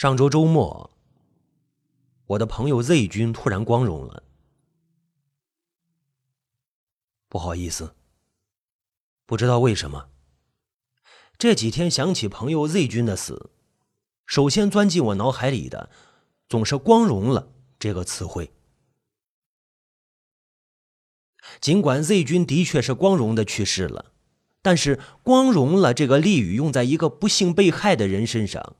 上周周末，我的朋友 Z 君突然光荣了。不好意思，不知道为什么，这几天想起朋友 Z 君的死，首先钻进我脑海里的总是“光荣了”这个词汇。尽管 Z 君的确是光荣的去世了，但是“光荣了”这个俚语用在一个不幸被害的人身上。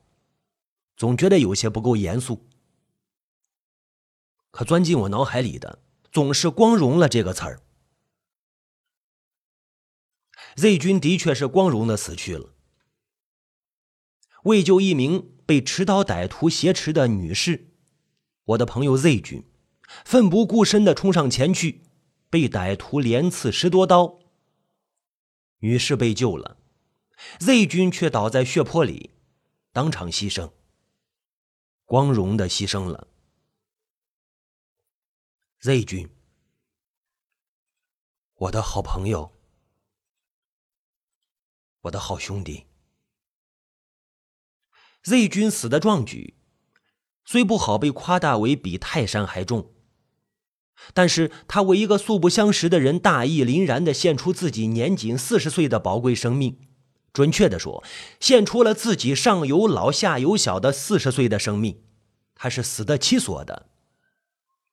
总觉得有些不够严肃，可钻进我脑海里的总是“光荣了”这个词儿。Z 君的确是光荣的死去了，为救一名被持刀歹徒挟持的女士，我的朋友 Z 君奋不顾身的冲上前去，被歹徒连刺十多刀。女士被救了，Z 君却倒在血泊里，当场牺牲。光荣的牺牲了，Z 君，我的好朋友，我的好兄弟。Z 君死的壮举，虽不好被夸大为比泰山还重，但是他为一个素不相识的人，大义凛然的献出自己年仅四十岁的宝贵生命，准确的说，献出了自己上有老下有小的四十岁的生命。他是死得其所的，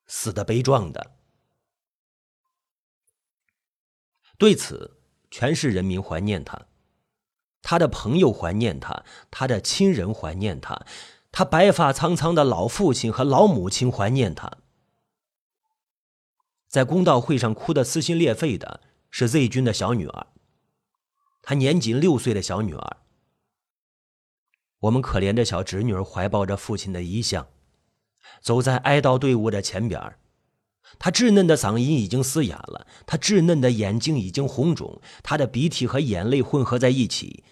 死得悲壮的。对此，全市人民怀念他，他的朋友怀念他，他的亲人怀念他，他白发苍苍的老父亲和老母亲怀念他。在公道会上哭得撕心裂肺的是 Z 君的小女儿，她年仅六岁的小女儿。我们可怜的小侄女怀抱着父亲的遗像。走在哀悼队伍的前边她稚嫩的嗓音已经嘶哑了，她稚嫩的眼睛已经红肿，她的鼻涕和眼泪混合在一起，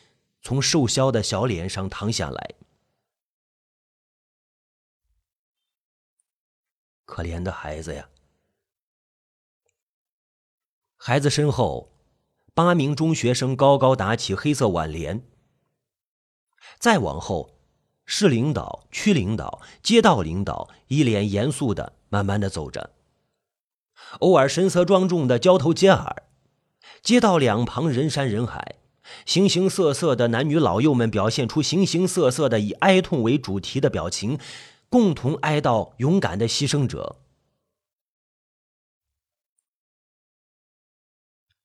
从瘦削的小脸上淌下来。可怜的孩子呀！孩子身后，八名中学生高高打起黑色挽联。再往后。市领导、区领导、街道领导一脸严肃的慢慢的走着，偶尔神色庄重的交头接耳。街道两旁人山人海，形形色色的男女老幼们表现出形形色色的以哀痛为主题的表情，共同哀悼勇敢的牺牲者。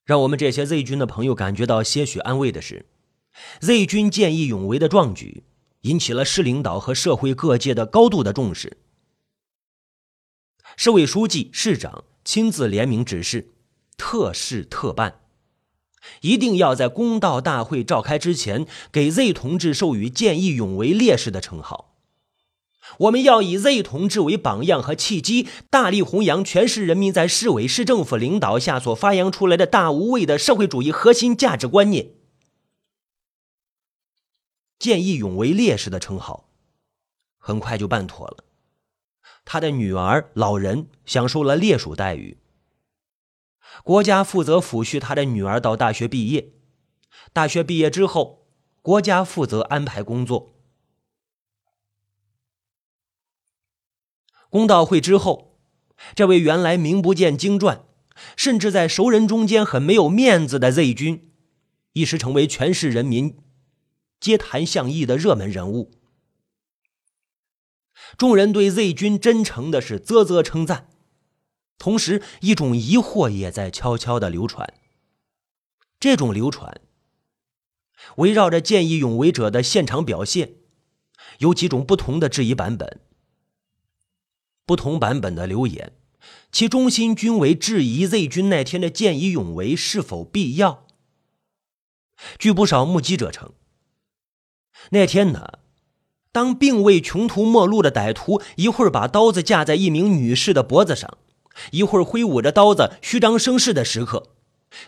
让我们这些 Z 军的朋友感觉到些许安慰的是，Z 军见义勇为的壮举。引起了市领导和社会各界的高度的重视。市委书记、市长亲自联名指示，特事特办，一定要在公道大会召开之前，给 Z 同志授予见义勇为烈士的称号。我们要以 Z 同志为榜样和契机，大力弘扬全市人民在市委市政府领导下所发扬出来的大无畏的社会主义核心价值观念。见义勇为烈士的称号，很快就办妥了。他的女儿、老人享受了烈属待遇。国家负责抚恤他的女儿到大学毕业，大学毕业之后，国家负责安排工作。公道会之后，这位原来名不见经传，甚至在熟人中间很没有面子的 Z 君，一时成为全市人民。皆谈向议的热门人物，众人对 Z 君真诚的是啧啧称赞，同时一种疑惑也在悄悄的流传。这种流传围绕着见义勇为者的现场表现，有几种不同的质疑版本。不同版本的留言，其中心均为质疑 Z 君那天的见义勇为是否必要。据不少目击者称。那天呢，当并未穷途末路的歹徒一会儿把刀子架在一名女士的脖子上，一会儿挥舞着刀子虚张声势的时刻，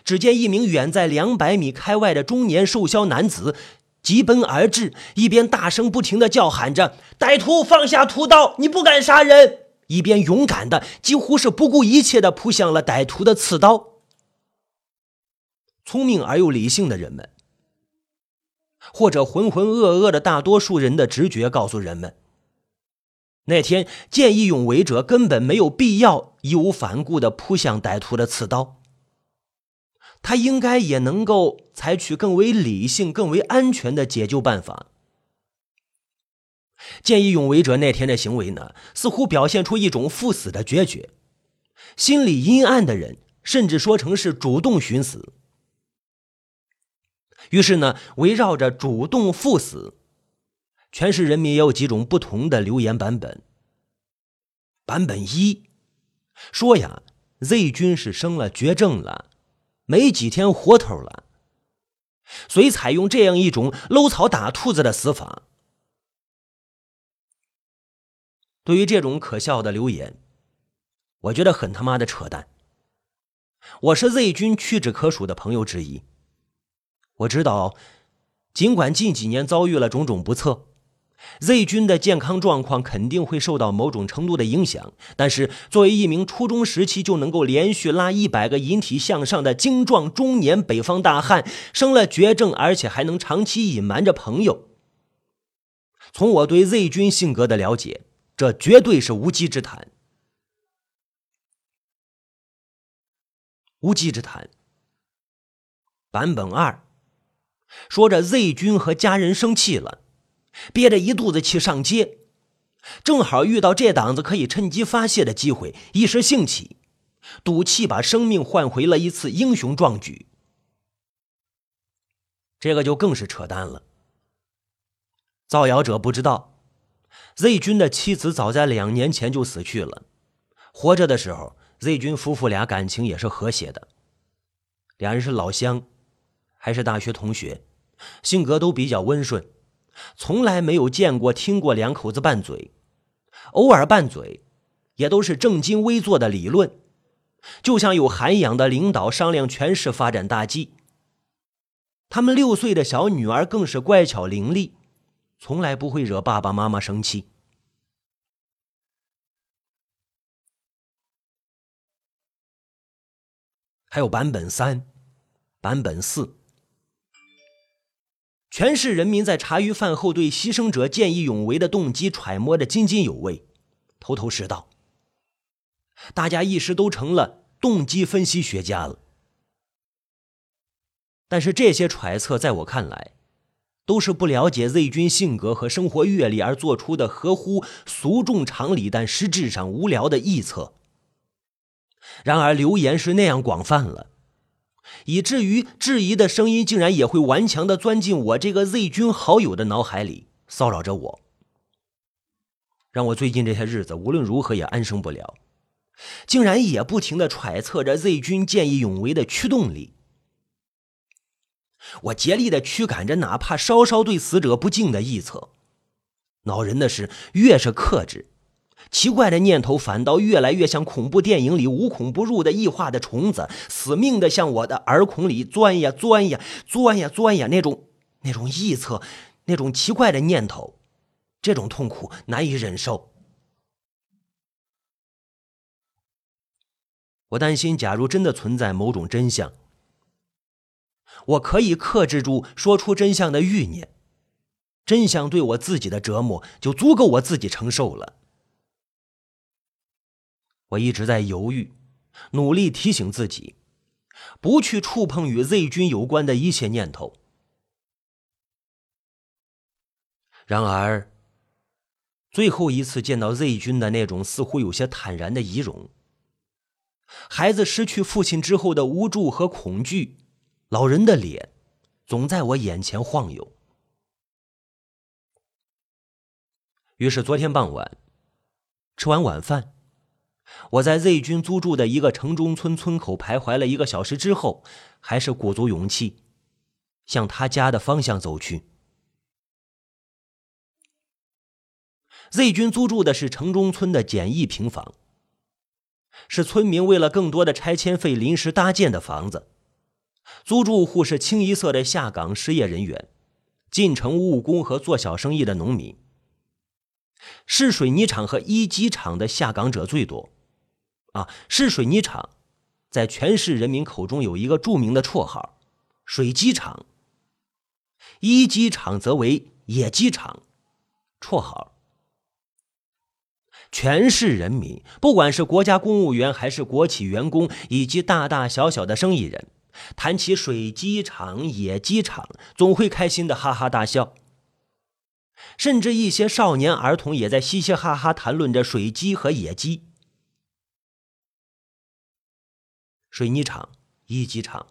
只见一名远在两百米开外的中年瘦削男子急奔而至，一边大声不停的叫喊着：“歹徒放下屠刀，你不敢杀人！”一边勇敢的几乎是不顾一切的扑向了歹徒的刺刀。聪明而又理性的人们。或者浑浑噩噩的大多数人的直觉告诉人们，那天见义勇为者根本没有必要义无反顾地扑向歹徒的刺刀，他应该也能够采取更为理性、更为安全的解救办法。见义勇为者那天的行为呢，似乎表现出一种赴死的决绝。心里阴暗的人，甚至说成是主动寻死。于是呢，围绕着主动赴死，全市人民也有几种不同的留言版本。版本一说呀，Z 君是生了绝症了，没几天活头了，所以采用这样一种搂草打兔子的死法。对于这种可笑的留言，我觉得很他妈的扯淡。我是 Z 君屈指可数的朋友之一，我知道，尽管近几年遭遇了种种不测，Z 君的健康状况肯定会受到某种程度的影响。但是，作为一名初中时期就能够连续拉一百个引体向上的精壮中年北方大汉，生了绝症，而且还能长期隐瞒着朋友，从我对 Z 君性格的了解。这绝对是无稽之谈。无稽之谈。版本二说着，Z 君和家人生气了，憋着一肚子气上街，正好遇到这档子可以趁机发泄的机会，一时兴起，赌气把生命换回了一次英雄壮举。这个就更是扯淡了。造谣者不知道。Z 君的妻子早在两年前就死去了。活着的时候，Z 君夫妇俩感情也是和谐的，两人是老乡，还是大学同学，性格都比较温顺，从来没有见过、听过两口子拌嘴，偶尔拌嘴，也都是正襟危坐的理论，就像有涵养的领导商量全市发展大计。他们六岁的小女儿更是乖巧伶俐。从来不会惹爸爸妈妈生气。还有版本三、版本四，全市人民在茶余饭后对牺牲者见义勇为的动机揣摩的津津有味、头头是道，大家一时都成了动机分析学家了。但是这些揣测，在我看来，都是不了解 Z 君性格和生活阅历而做出的合乎俗众常理但实质上无聊的臆测。然而流言是那样广泛了，以至于质疑的声音竟然也会顽强的钻进我这个 Z 君好友的脑海里，骚扰着我，让我最近这些日子无论如何也安生不了，竟然也不停的揣测着 Z 君见义勇为的驱动力。我竭力的驱赶着，哪怕稍稍对死者不敬的臆测。恼人的是，越是克制，奇怪的念头反倒越来越像恐怖电影里无孔不入的异化的虫子，死命的向我的耳孔里钻呀钻呀钻呀钻呀。那种那种臆测，那种奇怪的念头，这种痛苦难以忍受。我担心，假如真的存在某种真相。我可以克制住说出真相的欲念，真相对我自己的折磨就足够我自己承受了。我一直在犹豫，努力提醒自己，不去触碰与 Z 君有关的一切念头。然而，最后一次见到 Z 君的那种似乎有些坦然的仪容，孩子失去父亲之后的无助和恐惧。老人的脸总在我眼前晃悠。于是昨天傍晚吃完晚饭，我在 Z 军租住的一个城中村村口徘徊了一个小时之后，还是鼓足勇气向他家的方向走去。Z 军租住的是城中村的简易平房，是村民为了更多的拆迁费临时搭建的房子。租住户是清一色的下岗失业人员、进城务工和做小生意的农民。市水泥厂和一机厂的下岗者最多。啊，市水泥厂在全市人民口中有一个著名的绰号“水机厂”，一机厂则为“野鸡厂”，绰号。全市人民，不管是国家公务员还是国企员工，以及大大小小的生意人，谈起水鸡场、野鸡场，总会开心的哈哈大笑。甚至一些少年儿童也在嘻嘻哈哈谈论着水鸡和野鸡。水泥厂、一机场，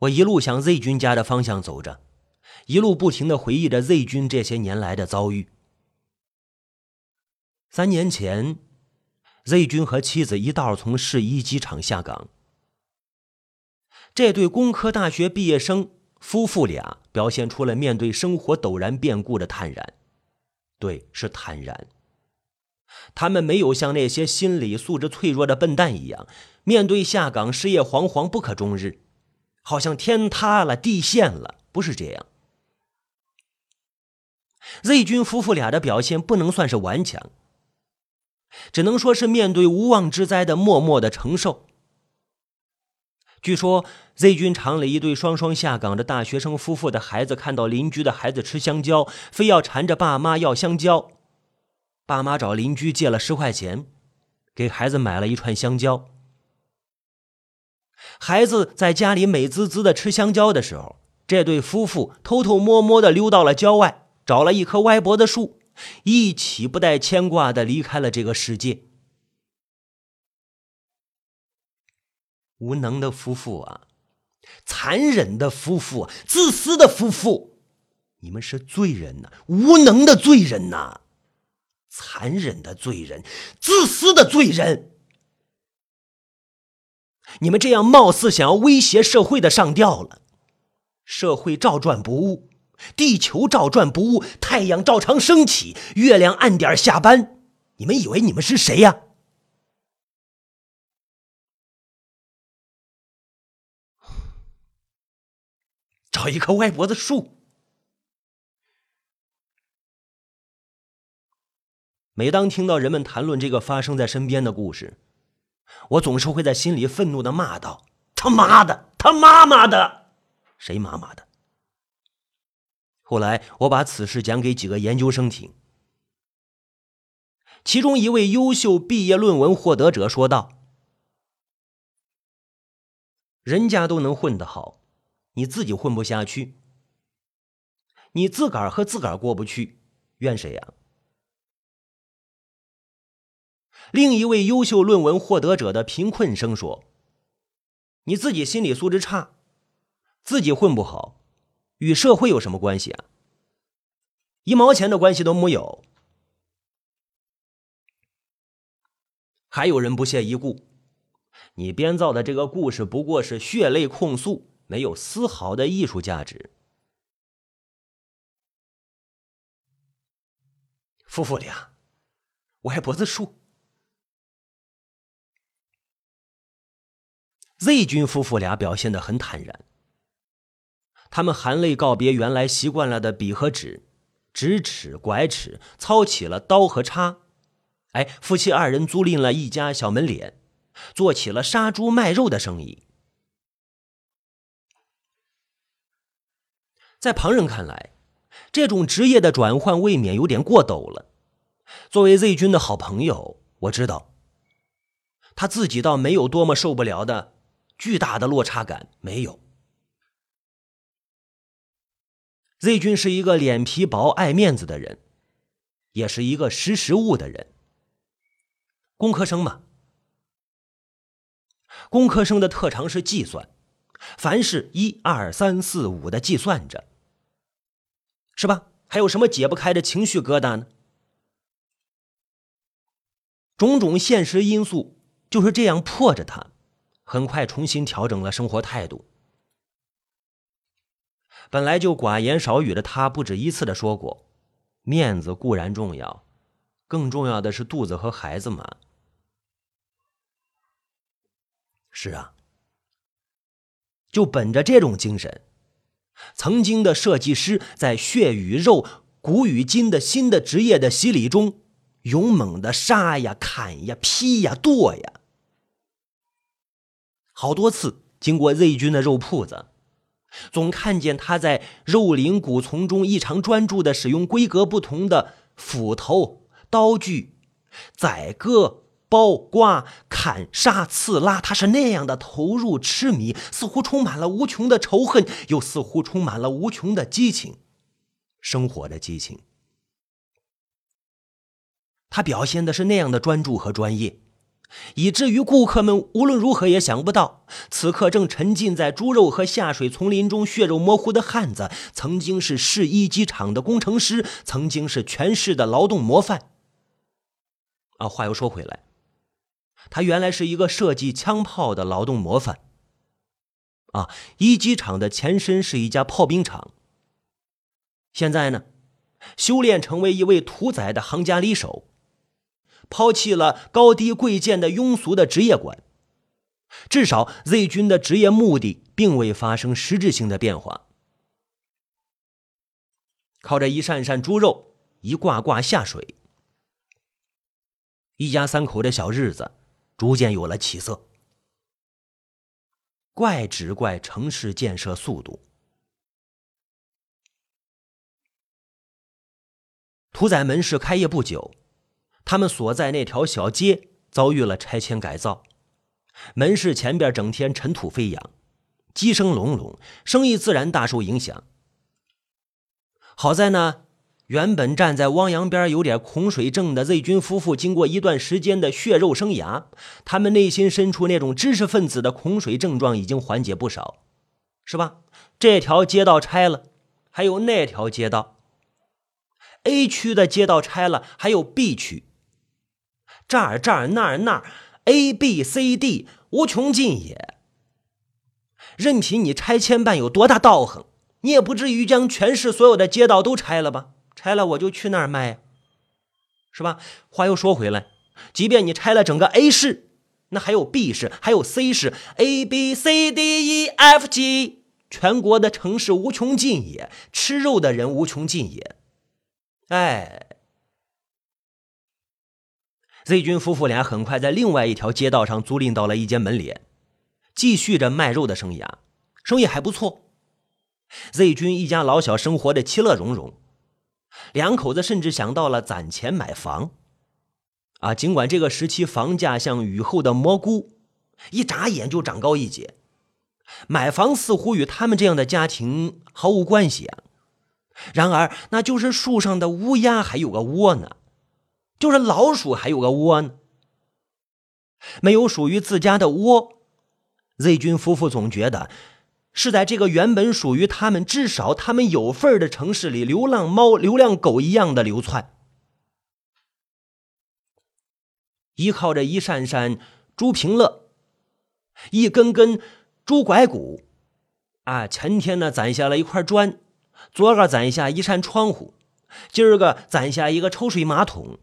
我一路向 Z 军家的方向走着，一路不停的回忆着 Z 军这些年来的遭遇。三年前，Z 军和妻子一道从市一机场下岗。这对工科大学毕业生夫妇俩表现出了面对生活陡然变故的坦然，对，是坦然。他们没有像那些心理素质脆弱的笨蛋一样，面对下岗、失业惶惶不可终日，好像天塌了、地陷了。不是这样。Z 军夫妇俩的表现不能算是顽强，只能说是面对无妄之灾的默默的承受。据说 Z 军厂里一对双双下岗的大学生夫妇的孩子，看到邻居的孩子吃香蕉，非要缠着爸妈要香蕉。爸妈找邻居借了十块钱，给孩子买了一串香蕉。孩子在家里美滋滋的吃香蕉的时候，这对夫妇偷偷摸摸的溜到了郊外，找了一棵歪脖子树，一起不带牵挂的离开了这个世界。无能的夫妇啊，残忍的夫妇，自私的夫妇，你们是罪人呐，无能的罪人呐！残忍的罪人，自私的罪人，你们这样貌似想要威胁社会的上吊了。社会照转不误，地球照转不误，太阳照常升起，月亮按点下班。你们以为你们是谁呀？找一棵歪脖子树。每当听到人们谈论这个发生在身边的故事，我总是会在心里愤怒的骂道：“他妈的，他妈妈的，谁妈妈的？”后来我把此事讲给几个研究生听，其中一位优秀毕业论文获得者说道：“人家都能混得好，你自己混不下去，你自个儿和自个儿过不去，怨谁呀？”另一位优秀论文获得者的贫困生说：“你自己心理素质差，自己混不好，与社会有什么关系啊？一毛钱的关系都没有。”还有人不屑一顾：“你编造的这个故事不过是血泪控诉，没有丝毫的艺术价值。”夫妇俩，歪脖子树。Z 军夫妇俩表现的很坦然，他们含泪告别原来习惯了的笔和纸，直尺拐尺，操起了刀和叉。哎，夫妻二人租赁了一家小门脸，做起了杀猪卖肉的生意。在旁人看来，这种职业的转换未免有点过陡了。作为 Z 军的好朋友，我知道，他自己倒没有多么受不了的。巨大的落差感没有。Z 君是一个脸皮薄、爱面子的人，也是一个识时务的人。工科生嘛，工科生的特长是计算，凡是一二三四五的计算着，是吧？还有什么解不开的情绪疙瘩呢？种种现实因素就是这样迫着他。很快重新调整了生活态度。本来就寡言少语的他，不止一次的说过：“面子固然重要，更重要的是肚子和孩子嘛。”是啊，就本着这种精神，曾经的设计师在血与肉、骨与筋的新的职业的洗礼中，勇猛的杀呀、砍呀、劈呀、剁呀。好多次经过 Z 军的肉铺子，总看见他在肉林古丛中异常专注的使用规格不同的斧头、刀具、宰割、包、刮、砍、杀、刺、拉，他是那样的投入痴迷，似乎充满了无穷的仇恨，又似乎充满了无穷的激情，生活的激情。他表现的是那样的专注和专业。以至于顾客们无论如何也想不到，此刻正沉浸在猪肉和下水丛林中血肉模糊的汉子，曾经是市一机场的工程师，曾经是全市的劳动模范。啊，话又说回来，他原来是一个设计枪炮的劳动模范。啊，一机场的前身是一家炮兵厂。现在呢，修炼成为一位屠宰的行家里手。抛弃了高低贵贱的庸俗的职业观，至少 Z 军的职业目的并未发生实质性的变化。靠着一扇扇猪肉，一挂挂下水，一家三口的小日子逐渐有了起色。怪只怪城市建设速度，屠宰门市开业不久。他们所在那条小街遭遇了拆迁改造，门市前边整天尘土飞扬，鸡声隆隆，生意自然大受影响。好在呢，原本站在汪洋边有点恐水症的 Z 军夫妇，经过一段时间的血肉生涯，他们内心深处那种知识分子的恐水症状已经缓解不少，是吧？这条街道拆了，还有那条街道，A 区的街道拆了，还有 B 区。这儿这儿那儿那儿，A B C D 无穷尽也。任凭你拆迁办有多大道行，你也不至于将全市所有的街道都拆了吧？拆了我就去那儿卖，是吧？话又说回来，即便你拆了整个 A 市，那还有 B 市，还有 C 市，A B C D E F G，全国的城市无穷尽也，吃肉的人无穷尽也。哎。Z 军夫妇俩很快在另外一条街道上租赁到了一间门脸，继续着卖肉的生涯，生意还不错。Z 军一家老小生活的其乐融融，两口子甚至想到了攒钱买房。啊，尽管这个时期房价像雨后的蘑菇，一眨眼就长高一截，买房似乎与他们这样的家庭毫无关系啊。然而，那就是树上的乌鸦还有个窝呢。就是老鼠还有个窝呢，没有属于自家的窝，Z 军夫妇总觉得是在这个原本属于他们、至少他们有份的城市里，流浪猫、流浪狗一样的流窜，依靠着一扇扇猪平乐，一根根猪拐骨，啊，前天呢攒下了一块砖，昨个攒下一扇窗户，今儿个攒下一个抽水马桶。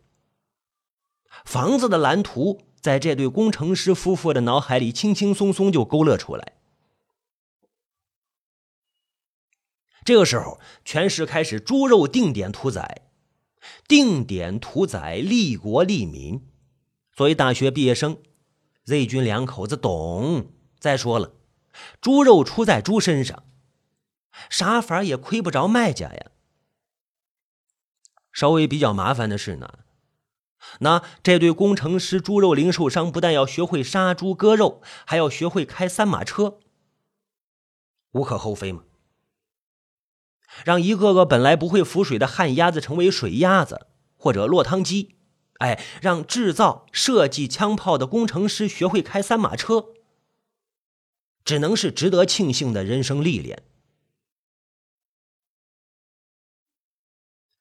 房子的蓝图在这对工程师夫妇的脑海里轻轻松松就勾勒出来。这个时候，全市开始猪肉定点屠宰，定点屠宰利国利民。作为大学毕业生，Z 军两口子懂。再说了，猪肉出在猪身上，啥法也亏不着卖家呀。稍微比较麻烦的是呢。那这对工程师猪肉零售商不但要学会杀猪割肉，还要学会开三马车，无可厚非嘛。让一个个本来不会浮水的旱鸭子成为水鸭子或者落汤鸡，哎，让制造设计枪炮的工程师学会开三马车，只能是值得庆幸的人生历练。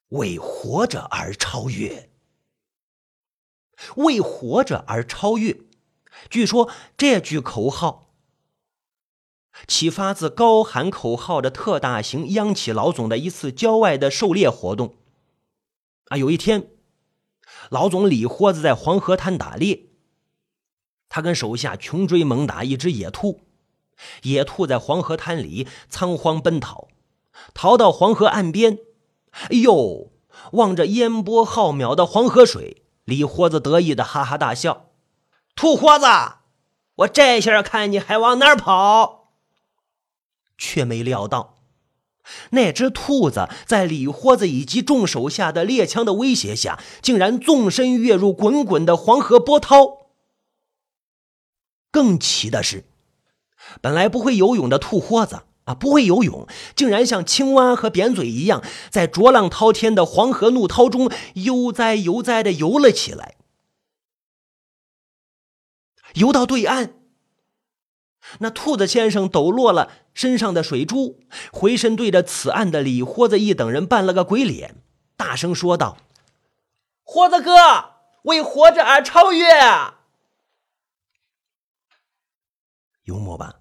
为活着而超越。为活着而超越。据说这句口号启发自高喊口号的特大型央企老总的一次郊外的狩猎活动。啊，有一天，老总李豁子在黄河滩打猎，他跟手下穷追猛打一只野兔，野兔在黄河滩里仓皇奔逃，逃到黄河岸边，哎呦，望着烟波浩渺的黄河水。李豁子得意的哈哈大笑：“兔豁子，我这下看你还往哪儿跑？”却没料到，那只兔子在李豁子以及众手下的猎枪的威胁下，竟然纵身跃入滚滚的黄河波涛。更奇的是，本来不会游泳的兔豁子啊，不会游泳，竟然像青蛙和扁嘴一样，在浊浪滔天的黄河怒涛中悠哉悠哉的游了起来。游到对岸。那兔子先生抖落了身上的水珠，回身对着此岸的李豁子一等人扮了个鬼脸，大声说道：“豁子哥，为活着而超越！”幽默吧？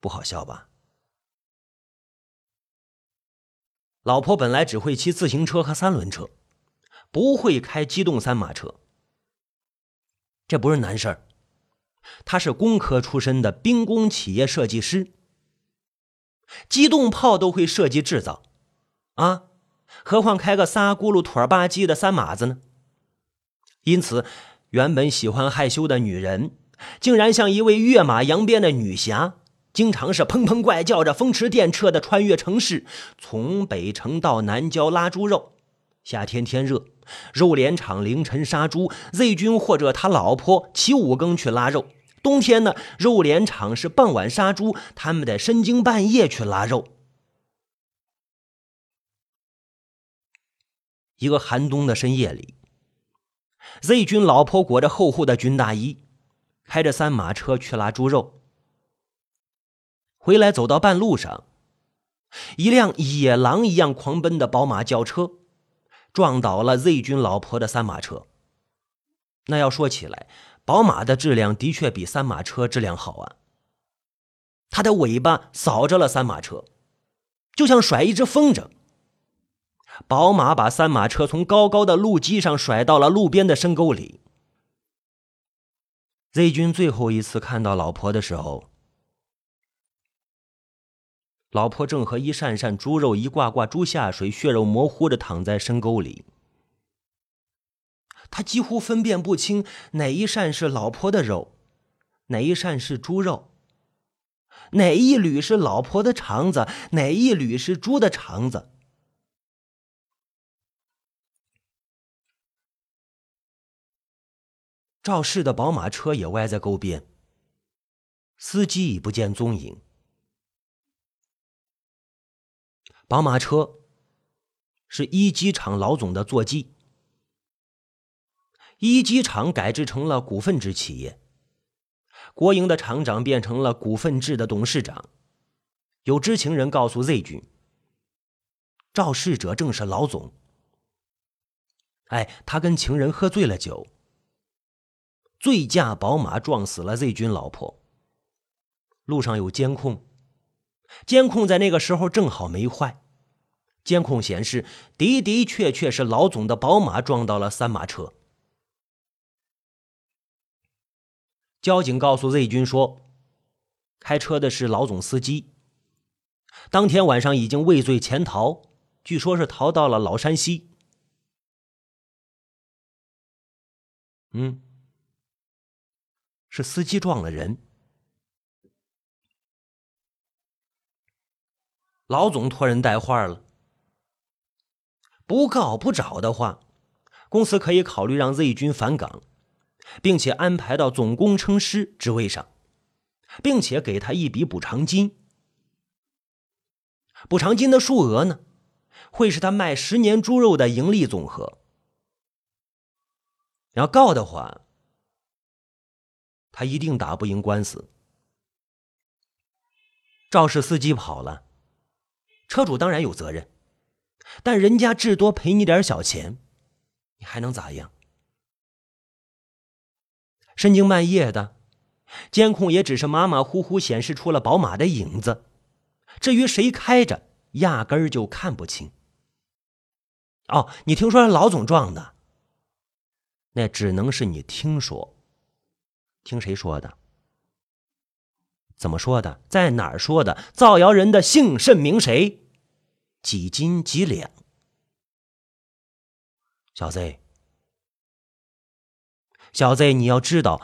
不好笑吧？老婆本来只会骑自行车和三轮车，不会开机动三马车，这不是难事儿。他是工科出身的兵工企业设计师，机动炮都会设计制造，啊，何况开个仨轱辘腿儿吧唧的三马子呢？因此，原本喜欢害羞的女人，竟然像一位跃马扬鞭的女侠，经常是砰砰怪叫着风驰电掣的穿越城市，从北城到南郊拉猪肉。夏天天热。肉联厂凌晨杀猪，Z 军或者他老婆起五更去拉肉。冬天呢，肉联厂是傍晚杀猪，他们得深更半夜去拉肉。一个寒冬的深夜里，Z 军老婆裹着厚厚的军大衣，开着三马车去拉猪肉。回来走到半路上，一辆野狼一样狂奔的宝马轿车。撞倒了 Z 军老婆的三马车。那要说起来，宝马的质量的确比三马车质量好啊。它的尾巴扫着了三马车，就像甩一只风筝。宝马把三马车从高高的路基上甩到了路边的深沟里。Z 军最后一次看到老婆的时候。老婆正和一扇扇猪肉、一挂挂猪下水，血肉模糊的躺在深沟里。他几乎分辨不清哪一扇是老婆的肉，哪一扇是猪肉，哪一缕是老婆的肠子，哪一缕是猪的肠子。肇事的宝马车也歪在沟边，司机已不见踪影。宝马车是一机厂老总的座机，一机厂改制成了股份制企业，国营的厂长变成了股份制的董事长。有知情人告诉 Z 军，肇事者正是老总。哎，他跟情人喝醉了酒，醉驾宝马撞死了 Z 军老婆。路上有监控。监控在那个时候正好没坏，监控显示的的确确是老总的宝马撞到了三马车。交警告诉 Z 军说，开车的是老总司机，当天晚上已经畏罪潜逃，据说是逃到了老山西。嗯，是司机撞了人。老总托人带话了，不告不找的话，公司可以考虑让 Z 军返岗，并且安排到总工程师职位上，并且给他一笔补偿金。补偿金的数额呢，会是他卖十年猪肉的盈利总和。要告的话，他一定打不赢官司。肇事司机跑了。车主当然有责任，但人家至多赔你点小钱，你还能咋样？深更半夜的，监控也只是马马虎虎显示出了宝马的影子，至于谁开着，压根儿就看不清。哦，你听说老总撞的？那只能是你听说，听谁说的？怎么说的？在哪儿说的？造谣人的姓甚名谁？几斤几两？小 Z，小 Z，你要知道，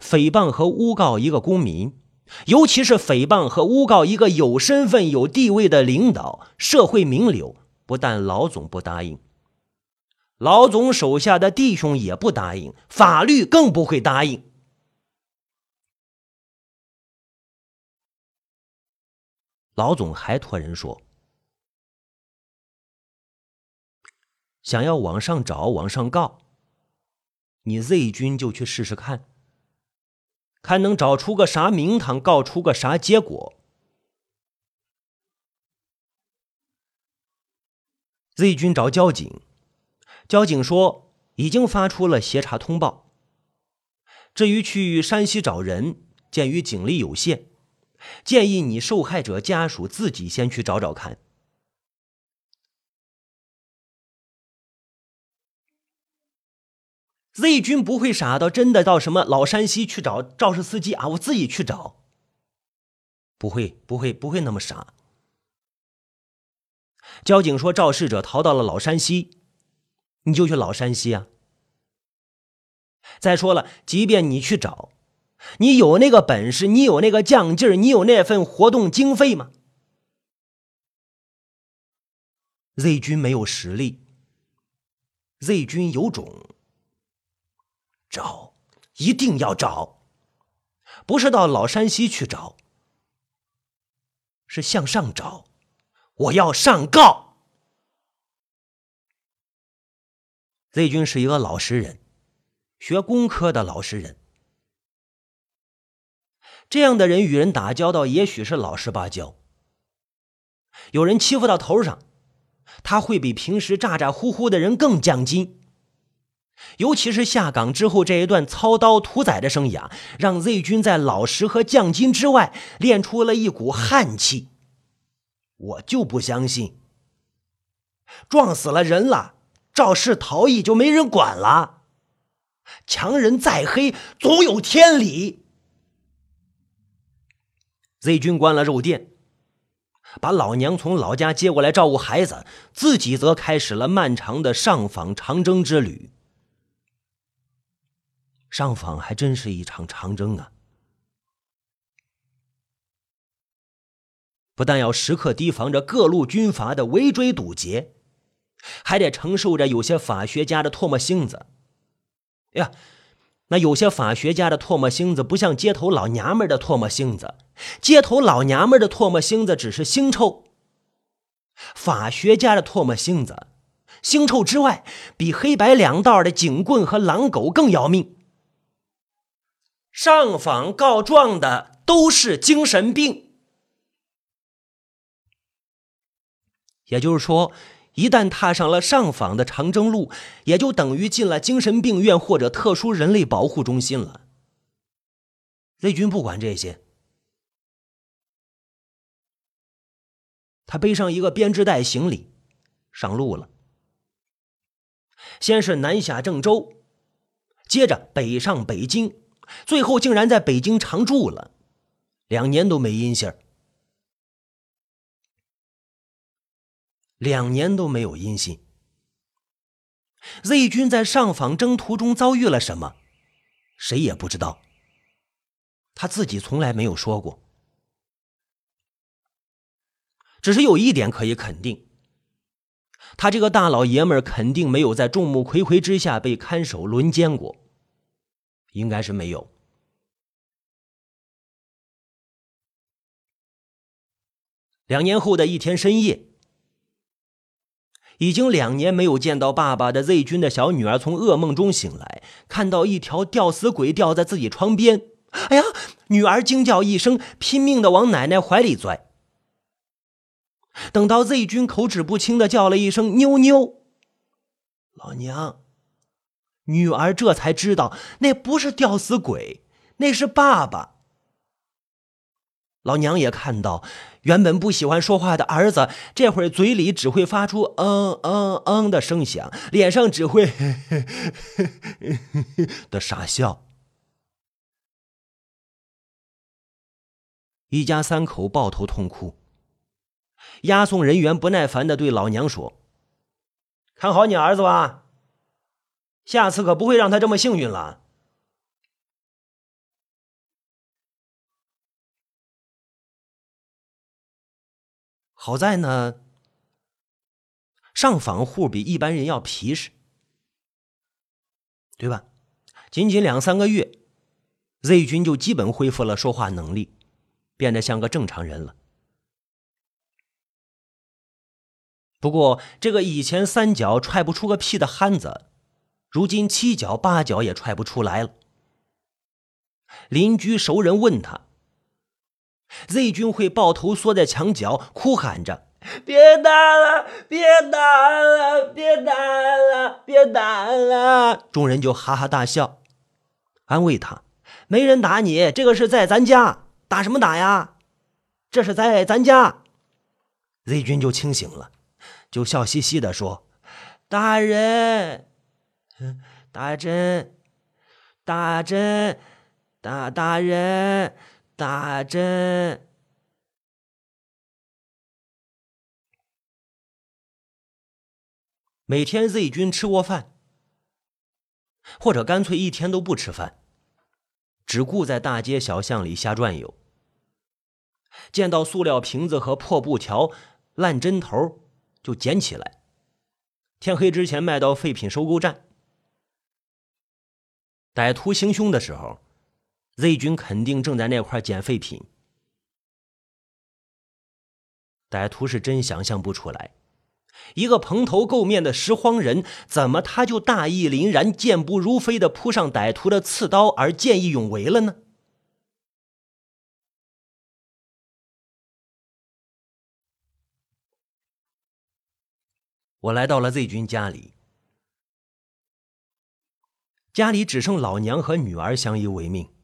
诽谤和诬告一个公民，尤其是诽谤和诬告一个有身份、有地位的领导、社会名流，不但老总不答应，老总手下的弟兄也不答应，法律更不会答应。老总还托人说，想要往上找、往上告，你 Z 军就去试试看，看能找出个啥名堂，告出个啥结果。Z 军找交警，交警说已经发出了协查通报。至于去山西找人，鉴于警力有限。建议你受害者家属自己先去找找看。Z 军不会傻到真的到什么老山西去找肇事司机啊！我自己去找，不会，不会，不会那么傻。交警说肇事者逃到了老山西，你就去老山西啊。再说了，即便你去找。你有那个本事，你有那个犟劲儿，你有那份活动经费吗？Z 军没有实力，Z 军有种，找，一定要找，不是到老山西去找，是向上找，我要上告。Z 军是一个老实人，学工科的老实人。这样的人与人打交道，也许是老实巴交。有人欺负到头上，他会比平时咋咋呼呼的人更降金。尤其是下岗之后这一段操刀屠宰的生涯，让 Z 军在老实和降金之外，练出了一股悍气。我就不相信，撞死了人了，肇事逃逸就没人管了？强人再黑，总有天理。Z 军关了肉店，把老娘从老家接过来照顾孩子，自己则开始了漫长的上访长征之旅。上访还真是一场长征啊！不但要时刻提防着各路军阀的围追堵截，还得承受着有些法学家的唾沫星子。呀！那有些法学家的唾沫星子不像街头老娘们的唾沫星子，街头老娘们的唾沫星子只是腥臭，法学家的唾沫星子，腥臭之外，比黑白两道的警棍和狼狗更要命。上访告状的都是精神病，也就是说。一旦踏上了上访的长征路，也就等于进了精神病院或者特殊人类保护中心了。雷军不管这些，他背上一个编织袋行李，上路了。先是南下郑州，接着北上北京，最后竟然在北京常住了两年都没音信儿。两年都没有音信。Z 军在上访征途中遭遇了什么，谁也不知道。他自己从来没有说过。只是有一点可以肯定，他这个大老爷们儿肯定没有在众目睽睽之下被看守轮奸过，应该是没有。两年后的一天深夜。已经两年没有见到爸爸的 Z 军的小女儿从噩梦中醒来，看到一条吊死鬼吊在自己床边，哎呀！女儿惊叫一声，拼命的往奶奶怀里钻。等到 Z 军口齿不清的叫了一声“妞妞”，老娘，女儿这才知道那不是吊死鬼，那是爸爸。老娘也看到，原本不喜欢说话的儿子，这会儿嘴里只会发出“嗯嗯嗯”的声响，脸上只会 的傻笑。一家三口抱头痛哭。押送人员不耐烦的对老娘说：“看好你儿子吧，下次可不会让他这么幸运了。”好在呢，上访户比一般人要皮实，对吧？仅仅两三个月，Z 君就基本恢复了说话能力，变得像个正常人了。不过，这个以前三脚踹不出个屁的憨子，如今七脚八脚也踹不出来了。邻居熟人问他，Z 君会抱头缩在墙角，哭喊着：“别打了，别打了，别打了，别打了！”众人就哈哈大笑，安慰他：“没人打你，这个是在咱家，打什么打呀？这是在咱家。”Z 君就清醒了。就笑嘻嘻的说：“大人，打针，打针，打大人，打针。”每天 Z 君吃过饭，或者干脆一天都不吃饭，只顾在大街小巷里瞎转悠。见到塑料瓶子和破布条、烂针头。就捡起来，天黑之前卖到废品收购站。歹徒行凶的时候，Z 军肯定正在那块捡废品。歹徒是真想象不出来，一个蓬头垢面的拾荒人，怎么他就大义凛然、健步如飞的扑上歹徒的刺刀而见义勇为了呢？我来到了 Z 军家里，家里只剩老娘和女儿相依为命。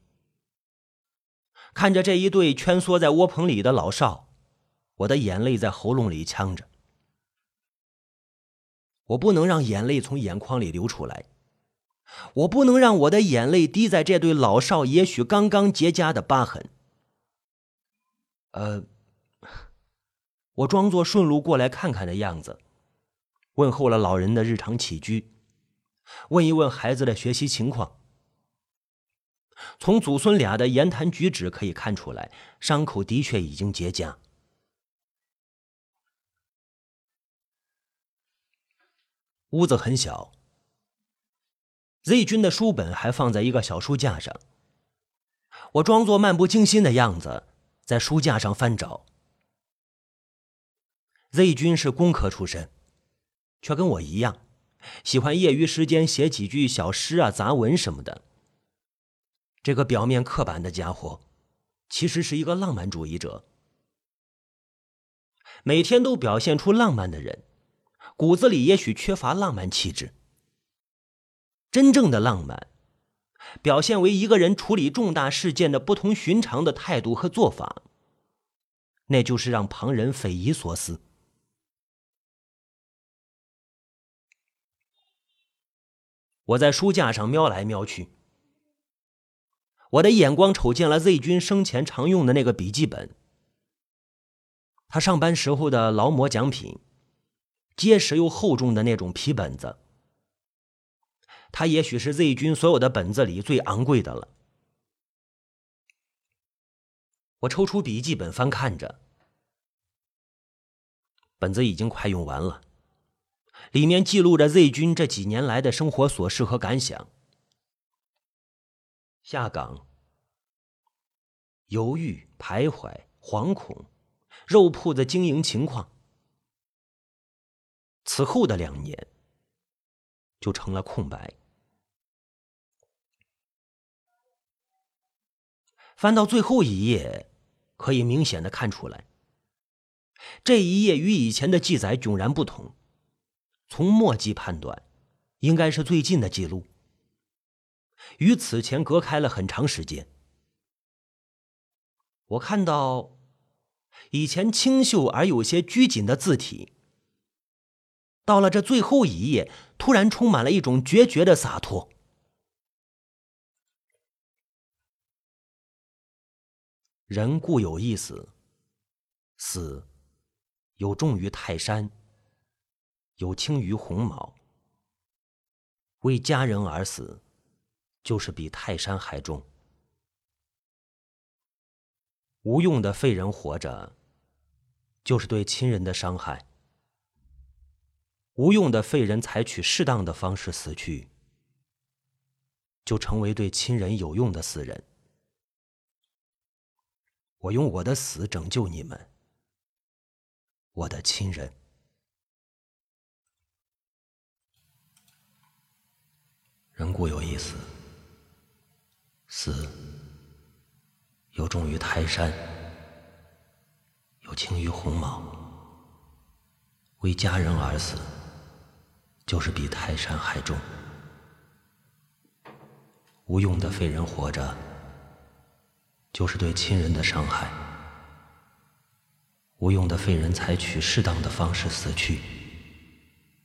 看着这一对蜷缩在窝棚里的老少，我的眼泪在喉咙里呛着。我不能让眼泪从眼眶里流出来，我不能让我的眼泪滴在这对老少也许刚刚结痂的疤痕。呃，我装作顺路过来看看的样子。问候了老人的日常起居，问一问孩子的学习情况。从祖孙俩的言谈举止可以看出来，伤口的确已经结痂。屋子很小，Z 君的书本还放在一个小书架上。我装作漫不经心的样子，在书架上翻找。Z 君是工科出身。却跟我一样，喜欢业余时间写几句小诗啊、杂文什么的。这个表面刻板的家伙，其实是一个浪漫主义者。每天都表现出浪漫的人，骨子里也许缺乏浪漫气质。真正的浪漫，表现为一个人处理重大事件的不同寻常的态度和做法，那就是让旁人匪夷所思。我在书架上瞄来瞄去，我的眼光瞅见了 Z 君生前常用的那个笔记本，他上班时候的劳模奖品，结实又厚重的那种皮本子，它也许是 Z 君所有的本子里最昂贵的了。我抽出笔记本翻看着，本子已经快用完了。里面记录着 Z 军这几年来的生活琐事和感想：下岗、犹豫、徘徊、惶恐、肉铺的经营情况。此后的两年，就成了空白。翻到最后一页，可以明显的看出来，这一页与以前的记载迥然不同。从墨迹判断，应该是最近的记录，与此前隔开了很长时间。我看到以前清秀而有些拘谨的字体，到了这最后一页，突然充满了一种决绝的洒脱。人固有一死，死有重于泰山。有轻于鸿毛，为家人而死，就是比泰山还重。无用的废人活着，就是对亲人的伤害。无用的废人采取适当的方式死去，就成为对亲人有用的死人。我用我的死拯救你们，我的亲人。人固有一死，死有重于泰山，有轻于鸿毛。为家人而死，就是比泰山还重。无用的废人活着，就是对亲人的伤害。无用的废人采取适当的方式死去，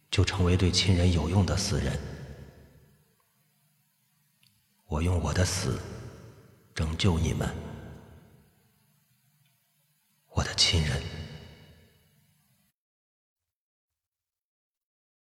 就成为对亲人有用的死人。我用我的死拯救你们，我的亲人。